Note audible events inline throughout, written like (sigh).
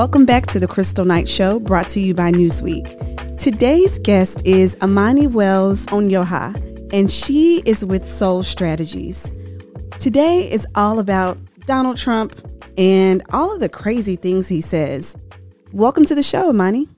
Welcome back to the Kristal Knight Show brought to you by Newsweek. Today's guest is Amani Wells Onyioha, and she is with Sole Strategies. Today is all about Donald Trump and all of the crazy things he says. Welcome to the show, Amani.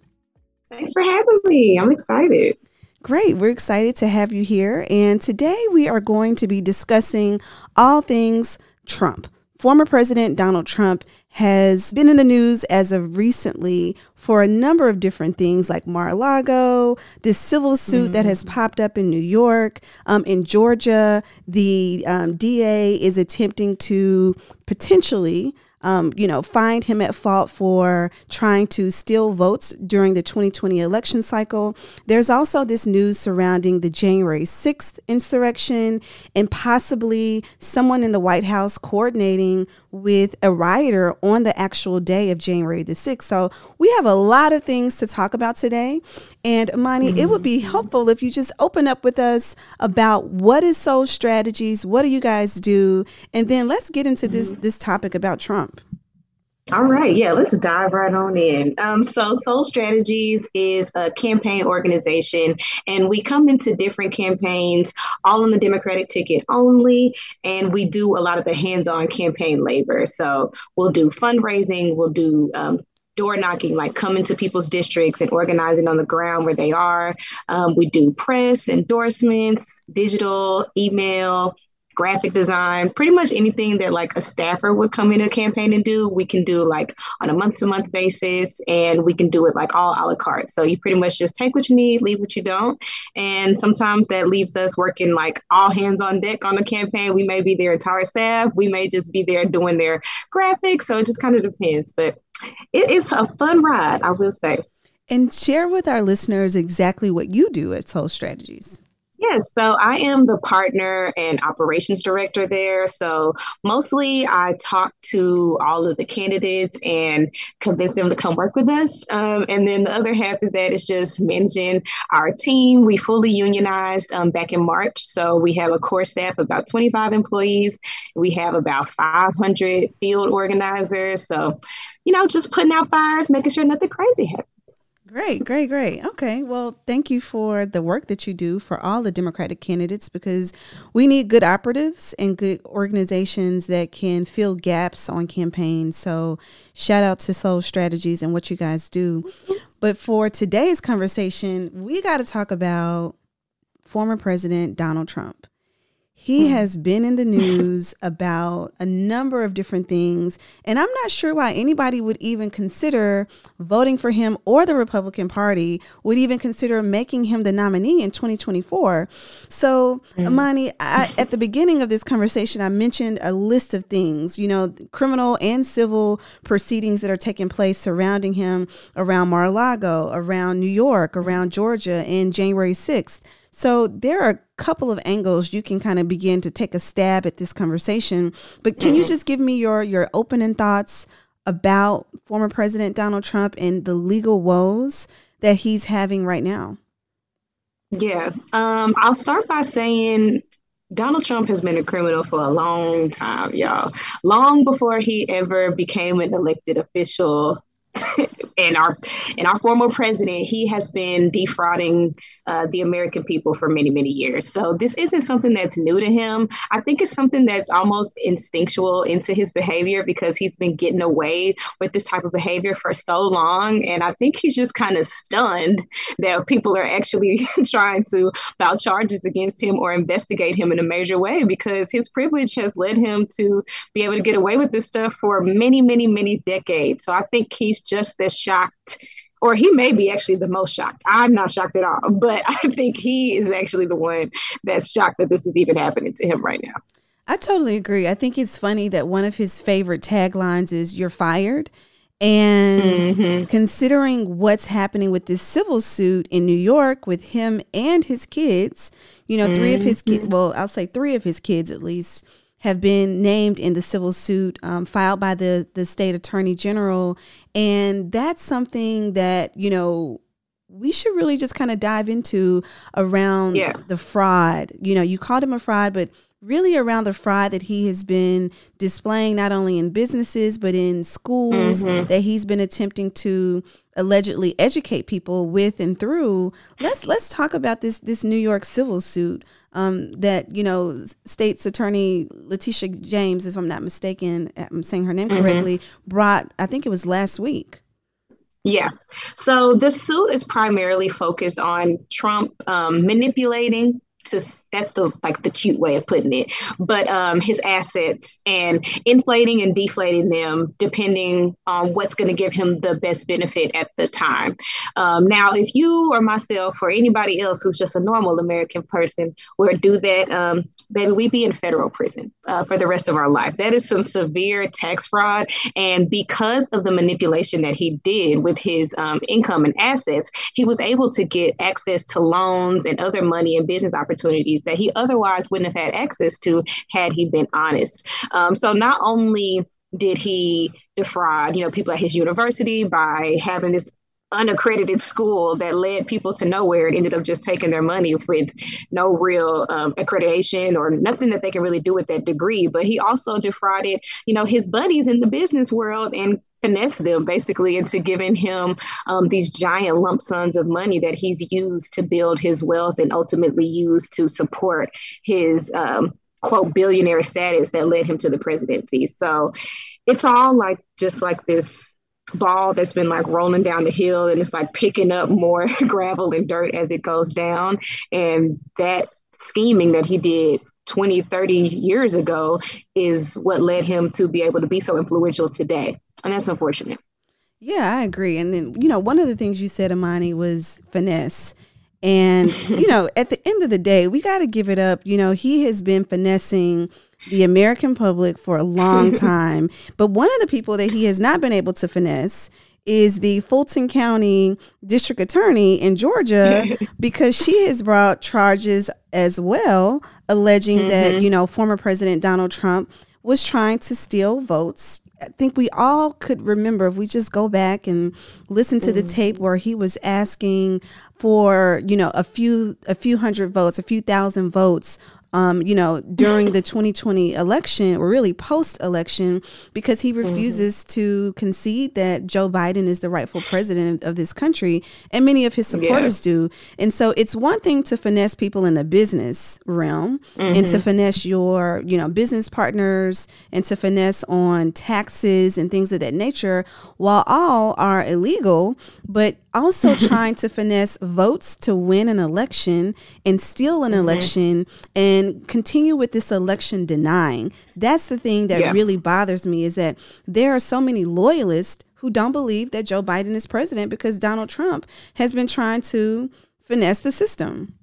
Thanks for having me. I'm excited. Great. We're excited to have you here. And today we are going to be discussing all things Trump. Former President Donald Trump has been in the news as of recently for a number of different things like Mar-a-Lago, this civil suit mm-hmm. that has mm-hmm. popped up in New York. Um, in Georgia, the um, DA is attempting to potentially um, you know, find him at fault for trying to steal votes during the 2020 election cycle. There's also this news surrounding the January 6th insurrection and possibly someone in the White House coordinating with a rioter on the actual day of January the 6th. So we have a lot of things to talk about today. And Amani, mm-hmm. it would be helpful if you just open up with us about what is Sole Strategies, what do you guys do, and then let's get into this mm-hmm. this topic about Trump. All right, yeah, let's dive right on in. Um, so, Sole Strategies is a campaign organization, and we come into different campaigns, all on the Democratic ticket only, and we do a lot of the hands on campaign labor. So, we'll do fundraising, we'll do um, door knocking, like coming to people's districts and organizing on the ground where they are. Um, we do press, endorsements, digital, email, graphic design, pretty much anything that like a staffer would come in a campaign and do, we can do like on a month to month basis and we can do it like all a la carte. So you pretty much just take what you need, leave what you don't. And sometimes that leaves us working like all hands on deck on the campaign. We may be their entire staff, we may just be there doing their graphics. So it just kind of depends. But it is a fun ride, I will say. And share with our listeners exactly what you do at Sole Strategies. Yes, so I am the partner and operations director there. So mostly I talk to all of the candidates and convince them to come work with us. Um, and then the other half of that is just managing our team. We fully unionized um, back in March. So we have a core staff of about 25 employees. We have about 500 field organizers. So, you know, just putting out fires, making sure nothing crazy happens. Great, great, great. Okay. Well, thank you for the work that you do for all the Democratic candidates because we need good operatives and good organizations that can fill gaps on campaigns. So, shout out to Sole Strategies and what you guys do. But for today's conversation, we got to talk about former President Donald Trump. He hmm. has been in the news about a number of different things, and I'm not sure why anybody would even consider voting for him or the Republican Party would even consider making him the nominee in 2024. So, mm. Amani, I, at the beginning of this conversation, I mentioned a list of things, you know, criminal and civil proceedings that are taking place surrounding him around Mar-a-Lago, around New York, around Georgia, in January 6th. So there are a couple of angles you can kind of begin to take a stab at this conversation. But can you mm-hmm. just give me your your opening thoughts about former President Donald Trump and the legal woes that he's having right now? Yeah, um, I'll start by saying Donald Trump has been a criminal for a long time, y'all. Long before he ever became an elected official and our and our former president, he has been defrauding uh, the American people for many many years. So this isn't something that's new to him. I think it's something that's almost instinctual into his behavior because he's been getting away with this type of behavior for so long, and I think he's just kind of stunned that people are actually (laughs) trying to file charges against him or investigate him in a major way because his privilege has led him to be able to get away with this stuff for many many many decades. So I think he's just as shocked or he may be actually the most shocked. I'm not shocked at all, but (laughs) I think he is actually the one that's shocked that this is even happening to him right now. I totally agree. I think it's funny that one of his favorite taglines is "You're fired." And mm-hmm. considering what's happening with this civil suit in New York with him and his kids, you know, 3 mm-hmm. of his kids, well, I'll say three of his kids at least, have been named in the civil suit um, filed by the, the state attorney general. And that's something that, you know, we should really just kind of dive into around yeah. the fraud. You know, you called him a fraud, but really around the fraud that he has been displaying not only in businesses but in schools mm-hmm. that he's been attempting to allegedly educate people with and through let's let's talk about this this New York civil suit um, that you know state's attorney Letitia James if I'm not mistaken I'm saying her name mm-hmm. correctly brought I think it was last week yeah. So the suit is primarily focused on Trump um, manipulating to that's the like the cute way of putting it. But um, his assets and inflating and deflating them depending on what's going to give him the best benefit at the time. Um, now if you or myself or anybody else who's just a normal american person were to do that um, baby we'd be in federal prison uh, for the rest of our life. That is some severe tax fraud. And because of the manipulation that he did with his um, income and assets he was able to get access to loans and other money and business opportunities that he otherwise wouldn't have had access to had he been honest. Um, so not only did he defraud, you know, people at his university by having this unaccredited school that led people to nowhere and ended up just taking their money with no real um, accreditation or nothing that they can really do with that degree. But he also defrauded, you know, his buddies in the business world and finessed them basically into giving him um, these giant lump sums of money that he's used to build his wealth and ultimately used to support his um, quote billionaire status that led him to the presidency. So it's all like just like this ball that's been like rolling down the hill and it's like picking up more (laughs) gravel and dirt as it goes down. And that scheming that he did 20, 30 years ago is what led him to be able to be so influential today. And that's unfortunate. Yeah, I agree. And then, you know, one of the things you said, Amani, was finesse. And, you (laughs) know, at the end of the day, we got to give it up. You know, he has been finessing the American public for a long (laughs) time. but one of the people that he has not been able to finesse is the Fulton County District Attorney in Georgia (laughs) because she has brought charges as well, alleging mm-hmm. that, you know, former President Donald Trump was trying to steal votes. I think we all could remember if we just go back and listen to the tape where he was asking for, you know, a few a few hundred votes, a few thousand votes um, you know, during the (laughs) 2020 election or really post election because he mm-hmm. refuses mm-hmm. to concede that Joe Biden is the rightful president of this country. And many of his supporters yeah. do. And so it's one thing to finesse people in the business realm mm-hmm. and to mm-hmm. finesse your, you know, business partners and to finesse on taxes and things of that nature, while all are illegal. But also (laughs) trying to finesse votes to win an election and steal an mm-hmm. election and continue with this election denying. That's the thing that yeah. really bothers me is that there are so many loyalists who don't believe that Joe Biden is president because Donald Trump has been trying to finesse the system.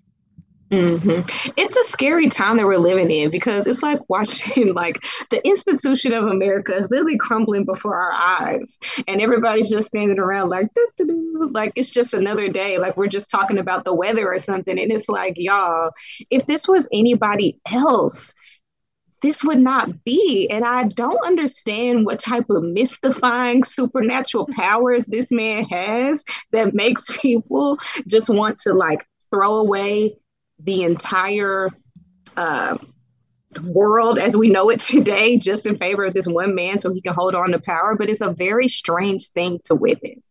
Mm-hmm. It's a scary time that we're living in because it's like watching (laughs) like the institution of America is literally crumbling before our eyes, and everybody's just standing around like like it's just another day. Like we're just talking about the weather or something, and it's like y'all, if this was anybody else, this would not be. And I don't understand what type of mystifying supernatural powers this man has that makes (laughs) people just want to like throw away the entire uh, world as we know it today just in favor of this one man so he can hold on to power. But it's a very strange thing to witness.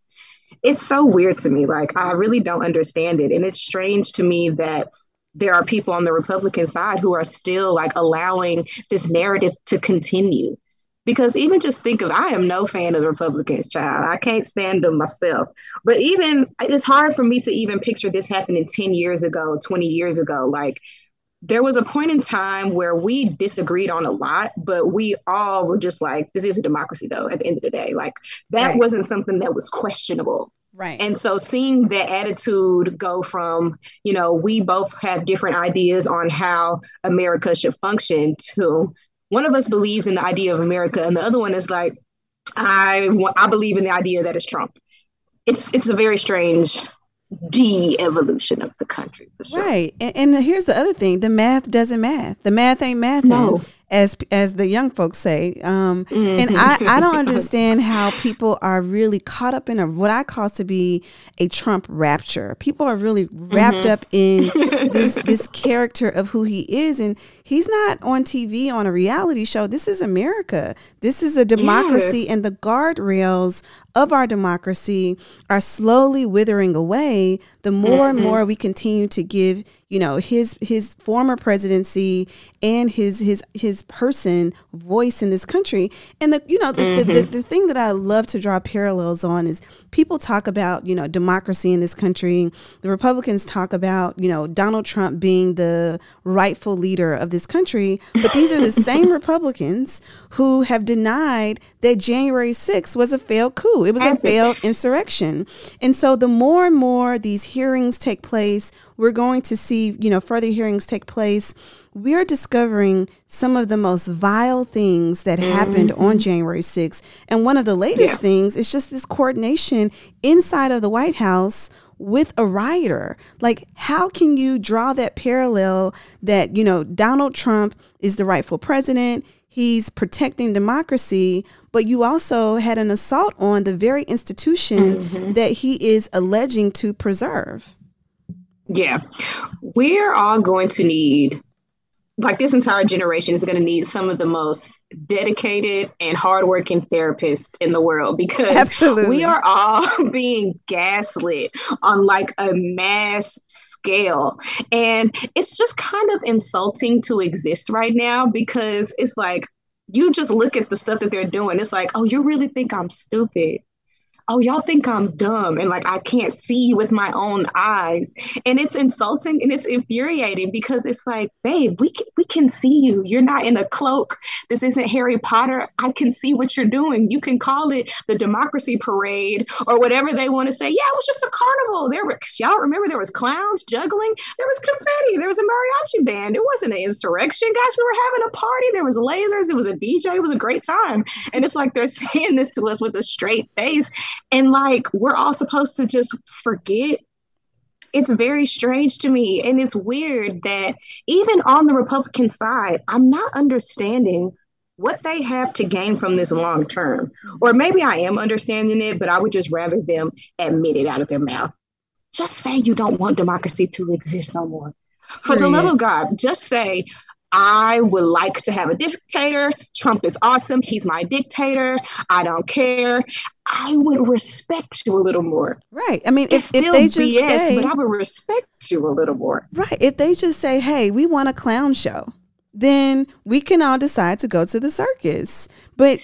It's so weird to me. Like, I really don't understand it. And it's strange to me that there are people on the Republican side who are still like allowing this narrative to continue because even just think of I am no fan of the Republicans, child. I can't stand them myself. But even it's hard for me to even picture this happening 10 years ago, 20 years ago. Like there was a point in time where we disagreed on a lot, but we all were just like, this is a democracy though, at the end of the day. Like that right. wasn't something that was questionable. Right. And so seeing that attitude go from, you know, we both have different ideas on how America should function to one of us believes in the idea of America and the other one is like, I I believe in the idea that it's Trump. It's it's a very strange de-evolution of the country for sure. right and, and, here's the other thing the math doesn't math the math ain't math no as as the young folks say. Um, mm-hmm. And I, I don't (laughs) understand how people are really caught up in a what I call to be a Trump rapture. People are really wrapped mm-hmm. up in (laughs) this this character of who he is, and he's not on TV on a reality show. This is America. This is a democracy, yeah. and the guardrails of our democracy are slowly withering away the more mm-hmm. and more we continue to give you know his his former presidency and his his his person voice in this country and the you know the, mm-hmm. the, the, mm-hmm. the, thing that i love to draw parallels on is people talk about you know democracy in this country the republicans talk about you know donald trump being the rightful leader of this country but these are the same (laughs) republicans who have denied that january 6th was a failed coup it was a failed insurrection and so the more and more these hearings take place we're going to see, you know, further hearings take place. We are discovering some of the most vile things that mm-hmm. happened on January 6th. And one of the latest yeah. things is just this coordination inside of the White House with a rioter. Like, how can you draw that parallel that, you know, Donald Trump is the rightful president? He's protecting democracy, but you also had an assault on the very institution mm-hmm. that he is alleging to preserve. Yeah. We're all going to need, like this entire generation is going to need some of the most dedicated and hardworking therapists in the world because Absolutely. we are all (laughs) being gaslit on like a mass scale. And it's just kind of insulting to exist right now because it's like, you just look at the stuff that they're doing. It's like, oh, you really think I'm stupid? Oh, y'all think I'm dumb and like I can't see with my own eyes. And it's insulting and it's infuriating because it's like, babe, we can, we can see you. You're not in a cloak. This isn't Harry Potter. I can see what you're doing. You can call it the democracy parade or whatever they want to say. Yeah, it was just a carnival. There were y'all remember there was clowns juggling. There was confetti. There was a mariachi band. It wasn't an insurrection, guys. We were having a party. There was lasers. It was a DJ. It was a great time. And it's like they're (laughs) saying this to us with a straight face and like we're all supposed to just forget it's very strange to me and it's weird that even on the republican side i'm not understanding what they have to gain from this long term or maybe i am understanding it but i would just rather them admit it out of their mouth just say you don't want democracy to exist no more for the love of god just say I would like to have a dictator. Trump is awesome. He's my dictator. I don't care. I would respect you a little more. Right. I mean, if, if, they just BS, say, but I would respect you a little more. Right. If they just say, "Hey, we want a clown show," then we can all decide to go to the circus. But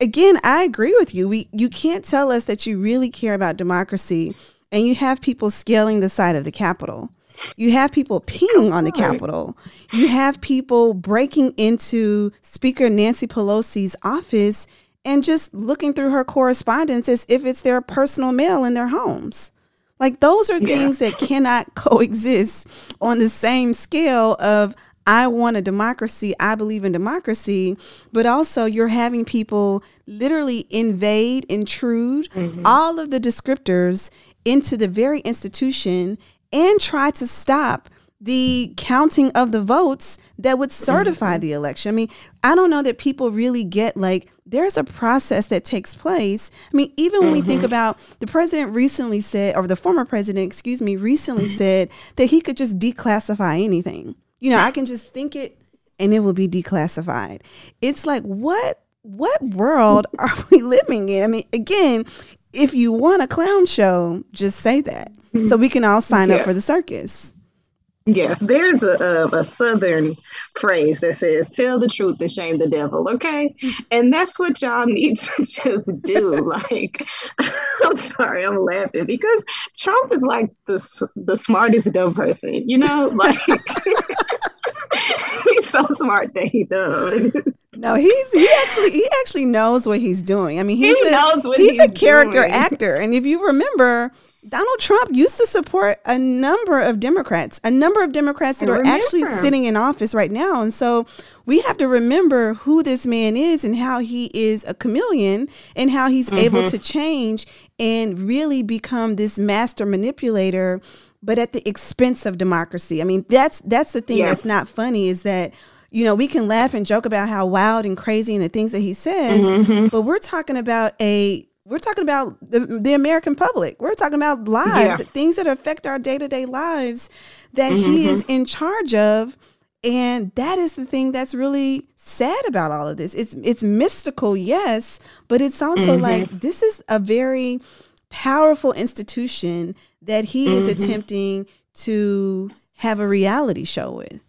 again, I agree with you. We you can't tell us that you really care about democracy, and you have people scaling the side of the Capitol. You have people peeing on the Capitol. You have people breaking into Speaker Nancy Pelosi's office and just looking through her correspondence as if it's their personal mail in their homes. Like those are things yeah. that (laughs) cannot coexist on the same scale of I want a democracy, I believe in democracy, but also you're having people literally invade, intrude mm-hmm. all of the descriptors into the very institution and try to stop the counting of the votes that would certify mm-hmm. the election. I mean, I don't know that people really get like there's a process that takes place. I mean, even when mm-hmm. we think mm-hmm. about the president recently said, or the former president, excuse me, recently mm-hmm. said that he could just declassify anything. You know, I can just think it and it will be declassified. It's like what what world (laughs) are we living in? I mean, again, if you want a clown show, just say that so we can all sign yeah. up for the circus. Yeah, there's a, a, a, southern phrase that says, tell the truth and shame the devil, okay? And that's what y'all need (laughs) to just do. like, (laughs) I'm sorry, I'm laughing because Trump is like the, the smartest dumb person, you know? (laughs) Like, he's so smart that he does. No, he's he actually he actually knows what he's doing. I mean, he's He a, knows what he's, a character doing. actor, and if you remember. Donald Trump used to support a number of Democrats, a number of Democrats that are actually sitting in office right now. And so we have to remember who this man is and how he is a chameleon and how he's able Mm-hmm. to change and really become this master manipulator, but at the expense of democracy. I mean, that's that's the thing Yeah. that's not funny is that you know, we can laugh and joke about how wild and crazy and the things that he says, Mm-hmm. but we're talking about a we're talking about the, the American public. We're talking about lives, Yeah. things that affect our day to day lives that he mm-hmm. is in charge of. And that is the thing that's really sad about all of this. It's it's mystical, yes, but it's also mm-hmm. like this is a very powerful institution that he is mm-hmm. attempting to have a reality show with.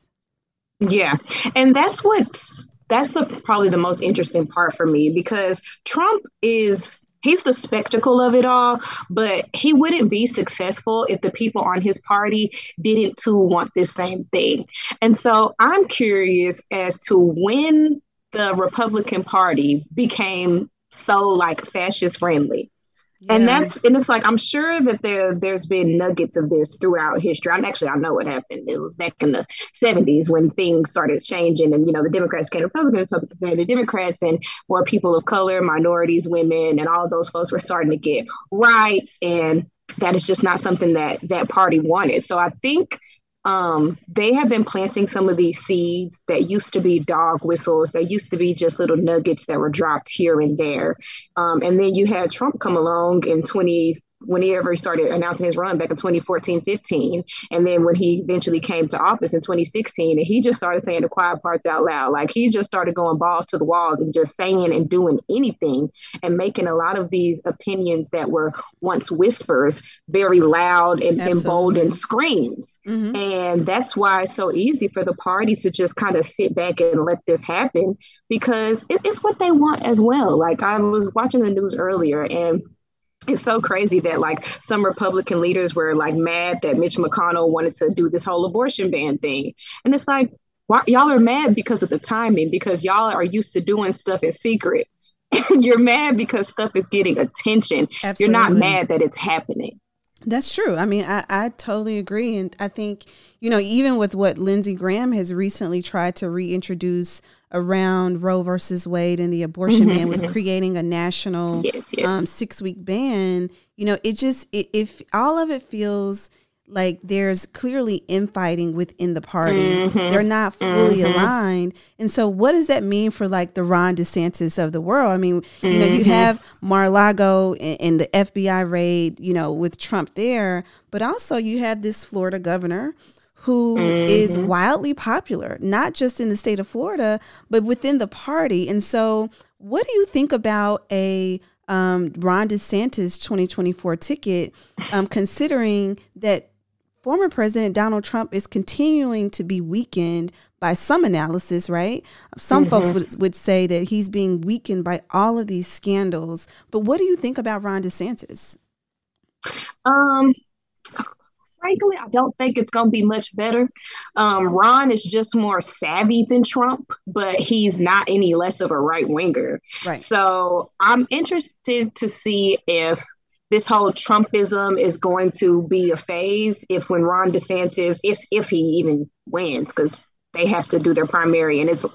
Yeah. And that's what's that's the probably the most interesting part for me because Trump is he's the spectacle of it all, but he wouldn't be successful if the people on his party didn't too want this same thing. And so I'm curious as to when the Republican Party became so like fascist friendly. And that's and it's like I'm sure that there there's been nuggets of this throughout history. I'm actually I know what happened. It was back in the 70s when things started changing, and you know the Democrats became Republicans, Republicans became the Democrats, and more people of color, minorities, women, and all those folks were starting to get rights, and that is just not something that that party wanted. So I think um, they have been planting some of these seeds that used to be dog whistles, that used to be just little nuggets that were dropped here and there. Um, and then you had Trump come along in 20, whenever he ever started announcing his run back in 2014, 15. And then when he eventually came to office in 2016, and he just started saying the quiet parts out loud. Like he just started going balls to the walls and just saying and doing anything and making a lot of these opinions that were once whispers very loud and, and bold and screams. Mhm. And that's why it's so easy for the party to just kind of sit back and let this happen because it, it's what they want as well. Like I was watching the news earlier and it's so crazy that like some Republican leaders were like mad that Mitch McConnell wanted to do this whole abortion ban thing. And it's like, why, y'all are mad because of the timing, because y'all are used to doing stuff in secret. (laughs) You're mad because stuff is getting attention. You're not mad that it's happening. That's true. I mean, I, I totally agree. And I think, you know, even with what Lindsey Graham has recently tried to reintroduce around Roe versus Wade and the abortion ban with mm-hmm. creating a national Yes, yes. um, six week ban, you know, it just, it, if all of it feels like there's clearly infighting within the party, mm-hmm. they're not fully mm-hmm. aligned. And so, what does that mean for like the Ron DeSantis of the world? I mean, you know, you have Mar-a-Lago and, and the FBI raid, you know, with Trump there, but also you have this Florida governor who is wildly popular, not just in the state of Florida, but within the party. And so, what do you think about a um, Ron DeSantis 2024 ticket, um, considering that former President Donald Trump is continuing to be weakened by some analysis, right? Some folks would, would say that he's being weakened by all of these scandals. But what do you think about Ron DeSantis? Um, frankly, I don't think it's going to be much better. Um, Ron is just more savvy than Trump, but he's not any less of a right winger. Right. So I'm interested to see if this whole Trumpism is going to be a phase. If when Ron DeSantis, if if he even wins, because they have to do their primary, and it's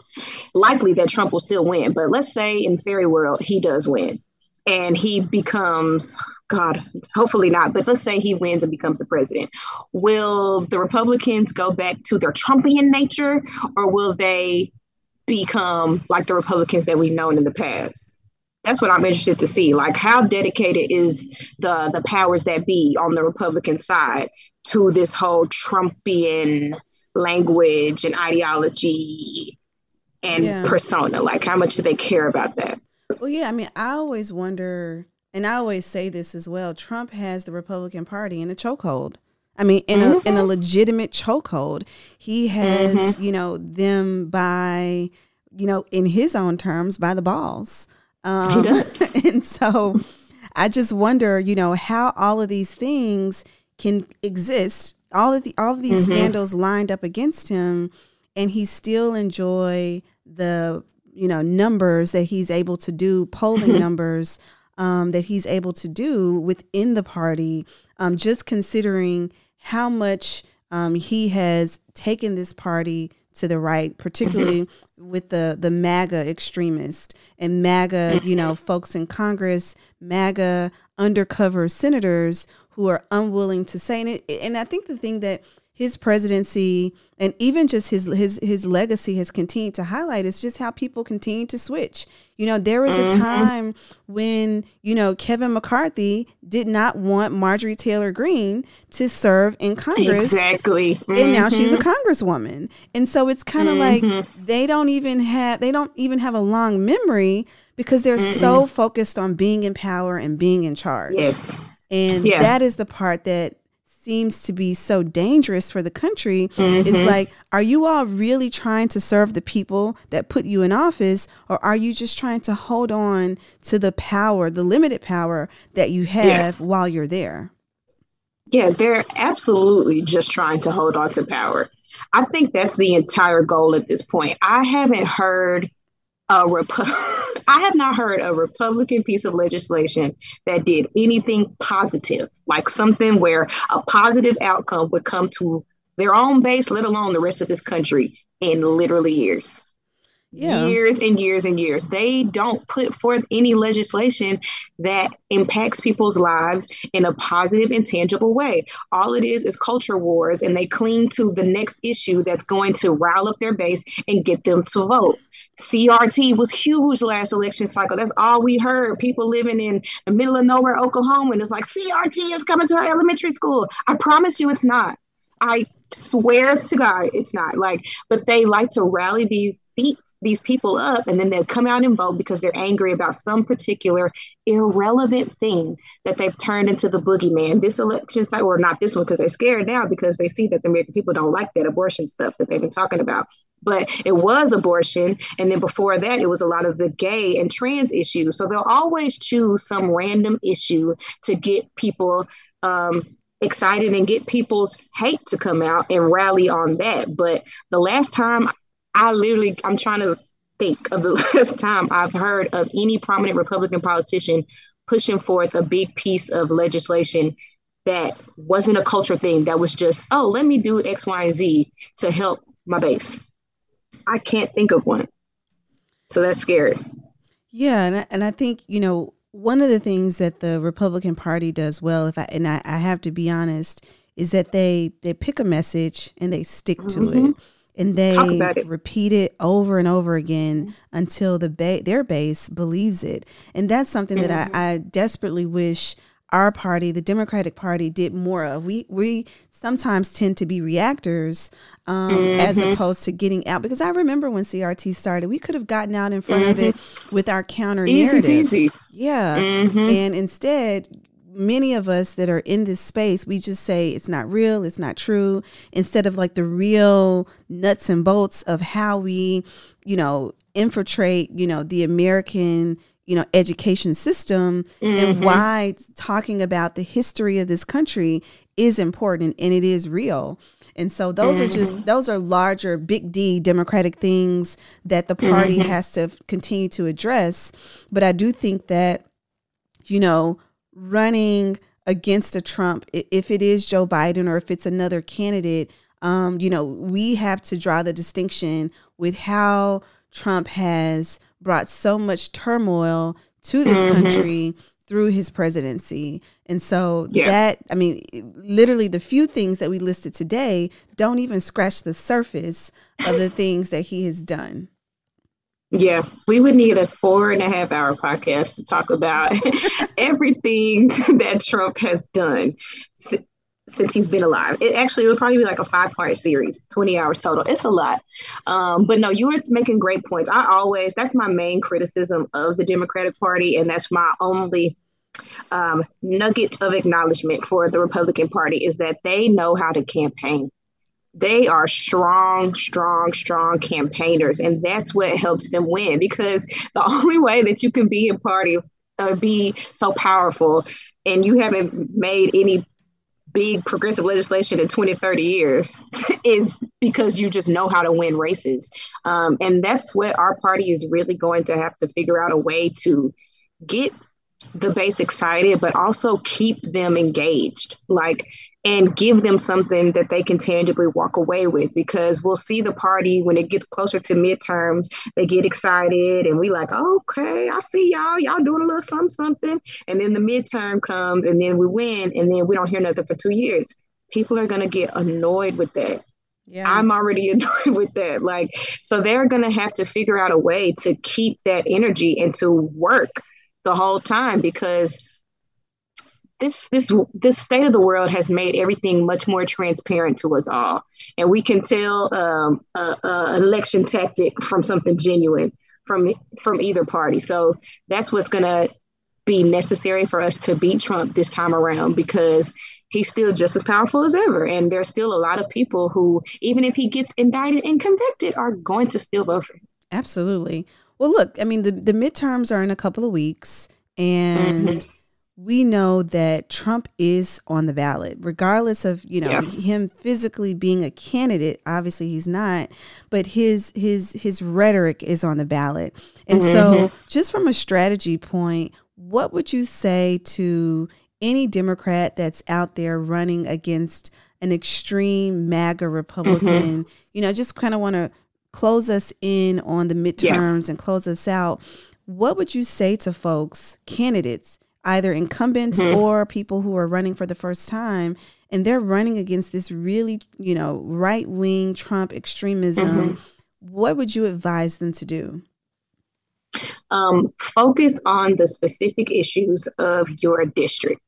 likely that Trump will still win. But let's say in fairy world he does win, and he becomes God, hopefully not, but let's say he wins and becomes the president. Will the Republicans go back to their Trumpian nature or will they become like the Republicans that we've known in the past? That's what I'm interested to see. Like, how dedicated is the the powers that be on the Republican side to this whole Trumpian language and ideology and Yeah. persona? Like, how much do they care about that? Well, yeah, I mean, I always wonder, and I always say this as well. Trump has the Republican Party in a chokehold. I mean, in a in a mm-hmm. legitimate chokehold. He has, mm-hmm. you know, them by, you know, in his own terms, by the balls. Um, does. (laughs) and so, I just wonder, you know, how all of these things can exist. All of the all of these mm-hmm. scandals lined up against him, and he still enjoy the you know numbers that he's able to do polling (laughs) numbers um, that he's able to do within the party um, just considering how much um, he has taken this party to the right, particularly (clears throat) with the the MAGA extremist and MAGA, you know, folks in Congress, MAGA undercover senators who are unwilling to say and, it, and I think the thing that his presidency and even just his his his legacy has continued to highlight is just how people continue to switch. You know, there was mm-hmm. a time when, you know, Kevin McCarthy did not want Marjorie Taylor Greene to serve in Congress. Exactly. Mm-hmm. And now she's a mm-hmm. congresswoman. And so it's kind of mm-hmm. like they don't even have they don't even have a long memory because they're so focused on being in power and being in charge. Yes. And yeah. that is the part that seems to be so dangerous for the country mm-hmm. is like are you all really trying to serve the people that put you in office or are you just trying to hold on to the power the limited power that you have yeah. while you're there yeah they're absolutely just trying to hold on to power i think that's the entire goal at this point i haven't heard a Rep- (laughs) I have not heard a Republican piece of legislation that did anything positive, like something where a positive outcome would come to their own base, let alone the rest of this country, in literally years yeah. years and years and years. They don't put forth any legislation that impacts people's lives in a positive and tangible way. All it is is culture wars, and they cling to the next issue that's going to rile up their base and get them to vote. CRT was huge last election cycle. That's all we heard. People living in the middle of nowhere, Oklahoma, and it's like CRT is coming to our elementary school. I promise you, it's not. I swear to God, it's not. Like, but they like to rally these seats these people up and then they'll come out and vote because they're angry about some particular irrelevant thing that they've turned into the boogeyman. This election cycle, or not this one, because they're scared now because they see that the American people don't like that abortion stuff that they've been talking about. But it was abortion. And then before that, it was a lot of the gay and trans issues. So they'll always choose some random issue to get people um, excited and get people's hate to come out and rally on that. But the last time I literally, I'm trying to think of the (laughs) last time I've heard of any prominent Republican politician pushing forth a big piece of legislation that wasn't a culture thing, that was just, oh, let me do X, Y, and Z to help my base. I can't think of one. So that's scary. Yeah. And I, and I think, you know, one of the things that the Republican Party does well, if I, and I, I have to be honest, is that they, they pick a message and they stick to mm-hmm. it and they it. repeat it over and over again mm-hmm. until the ba- their base believes it and that's something mm-hmm. that I, I, desperately wish our party the democratic party did more of we we sometimes tend to be reactors um, mm-hmm. as opposed to getting out because i remember when crt started we could have gotten out in front of it mm-hmm. with our counter narrative easy yeah mm-hmm. and instead many of us that are in this space, we just say it's not real, it's not true, instead of like the real nuts and bolts of how we, you know, infiltrate, you know, the American, you know, education system mm-hmm. and why talking about the history of this country is important and it is real. And so those mm-hmm. are just mm-hmm. those are larger big D democratic things that the party mm-hmm. has to continue to address. But I do think that you know, running against a Trump, if it is Joe Biden or if it's another candidate, um, you know, we have to draw the distinction with how Trump has brought so much turmoil to this mm-hmm. country through his presidency. And so yeah. that, I mean, literally the few things that we listed today don't even scratch the surface of the things that he has done. Yeah, we would need a four and a half hour podcast to talk about (laughs) everything that Trump has done since he's been alive. It actually would probably be like a five part series, 20 hours total. It's a lot. Um, but no, you were making great points. I always, that's my main criticism of the Democratic Party, and that's my only um, nugget of acknowledgement for the Republican Party is that they know how to campaign they are strong, strong, strong campaigners. And that's what helps them win because the (laughs) only way that you can be a party or be so powerful and you haven't made any big progressive legislation in 20, 30 years (laughs) is because you just know how to win races. Um, and that's what our party is really going to have to figure out a way to get the base excited, but also keep them engaged. Like, and give them something that they can tangibly walk away with because we'll see the party when it gets closer to midterms they get excited and we like okay i see y'all y'all doing a little something something and then the midterm comes and then we win and then we don't hear nothing for two years people are going to get annoyed with that yeah. I'm already (laughs) annoyed with that. Like, so they're going to have to figure out a way to keep that energy and to work the whole time because this this this state of the world has made everything much more transparent to us all, and we can tell um, a, a, an election tactic from something genuine from from either party. So that's what's going to be necessary for us to beat Trump this time around because he's still just as powerful as ever, and there's still a lot of people who, even if he gets indicted and convicted, are going to still vote for him. Absolutely. Well, look, I mean, the the midterms are in a couple of weeks, and. Mm-hmm we know that Trump is on the ballot, regardless of you know yeah. him physically being a candidate. Obviously, he's not, but his his his rhetoric is on the ballot. And mm-hmm. so, just from a strategy point, what would you say to any Democrat that's out there running against an extreme MAGA Republican? Mm-hmm. You know, just kind of want to close us in on the midterms yeah. and close us out. What would you say to folks, candidates? Either incumbents mm-hmm. or people who are running for the first time and they're running against this really you know right wing trump extremism mm-hmm. what would you advise them to do um, focus on the specific issues of your district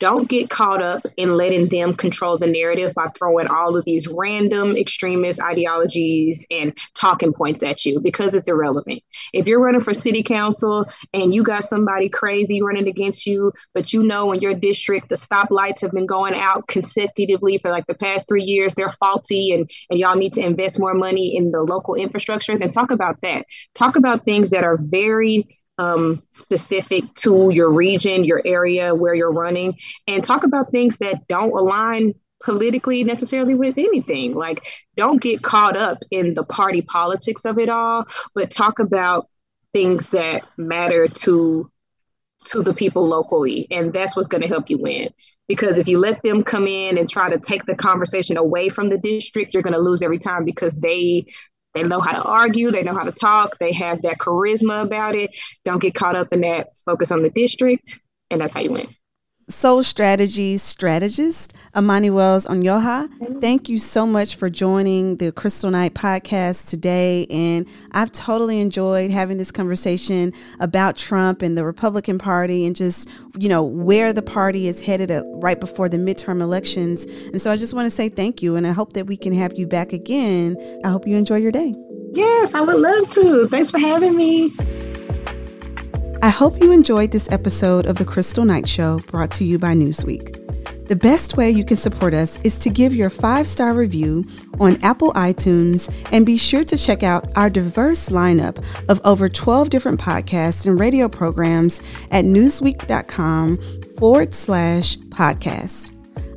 don't get caught up in letting them control the narrative by throwing all of these random extremist ideologies and talking points at you because it's irrelevant. If you're running for city council and you got somebody crazy running against you, but you know in your district the stoplights have been going out consecutively for like the past three years, they're faulty and, and y'all need to invest more money in the local infrastructure, then talk about that. Talk about things that are very um, specific to your region, your area where you're running, and talk about things that don't align politically necessarily with anything. Like, don't get caught up in the party politics of it all, but talk about things that matter to to the people locally, and that's what's going to help you win. Because if you let them come in and try to take the conversation away from the district, you're going to lose every time because they they know how to argue, they know how to talk, they have that charisma about it. Don't get caught up in that. Focus on the district, and that's how you win. Sole Strategies strategist, Amani Wells Onyioha. Thank you so much for joining the Kristal Knight podcast today. And I've totally enjoyed having this conversation about Trump and the Republican Party and just, you know, where the party is headed uh, right before the midterm elections. And so I just want to say thank you. And I hope that we can have you back again. I hope you enjoy your day. Yes, I would love to. Thanks for having me. I hope you enjoyed this episode of The Kristal Knight Show brought to you by Newsweek. The best way you can support us is to give your five star review on Apple iTunes and be sure to check out our diverse lineup of over 12 different podcasts and radio programs at newsweek.com forward slash podcast.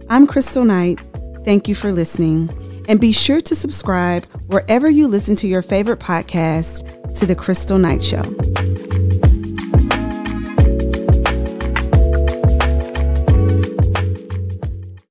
I'm Kristal Knight. Thank you for listening. And be sure to subscribe wherever you listen to your favorite podcast to The Kristal Knight Show.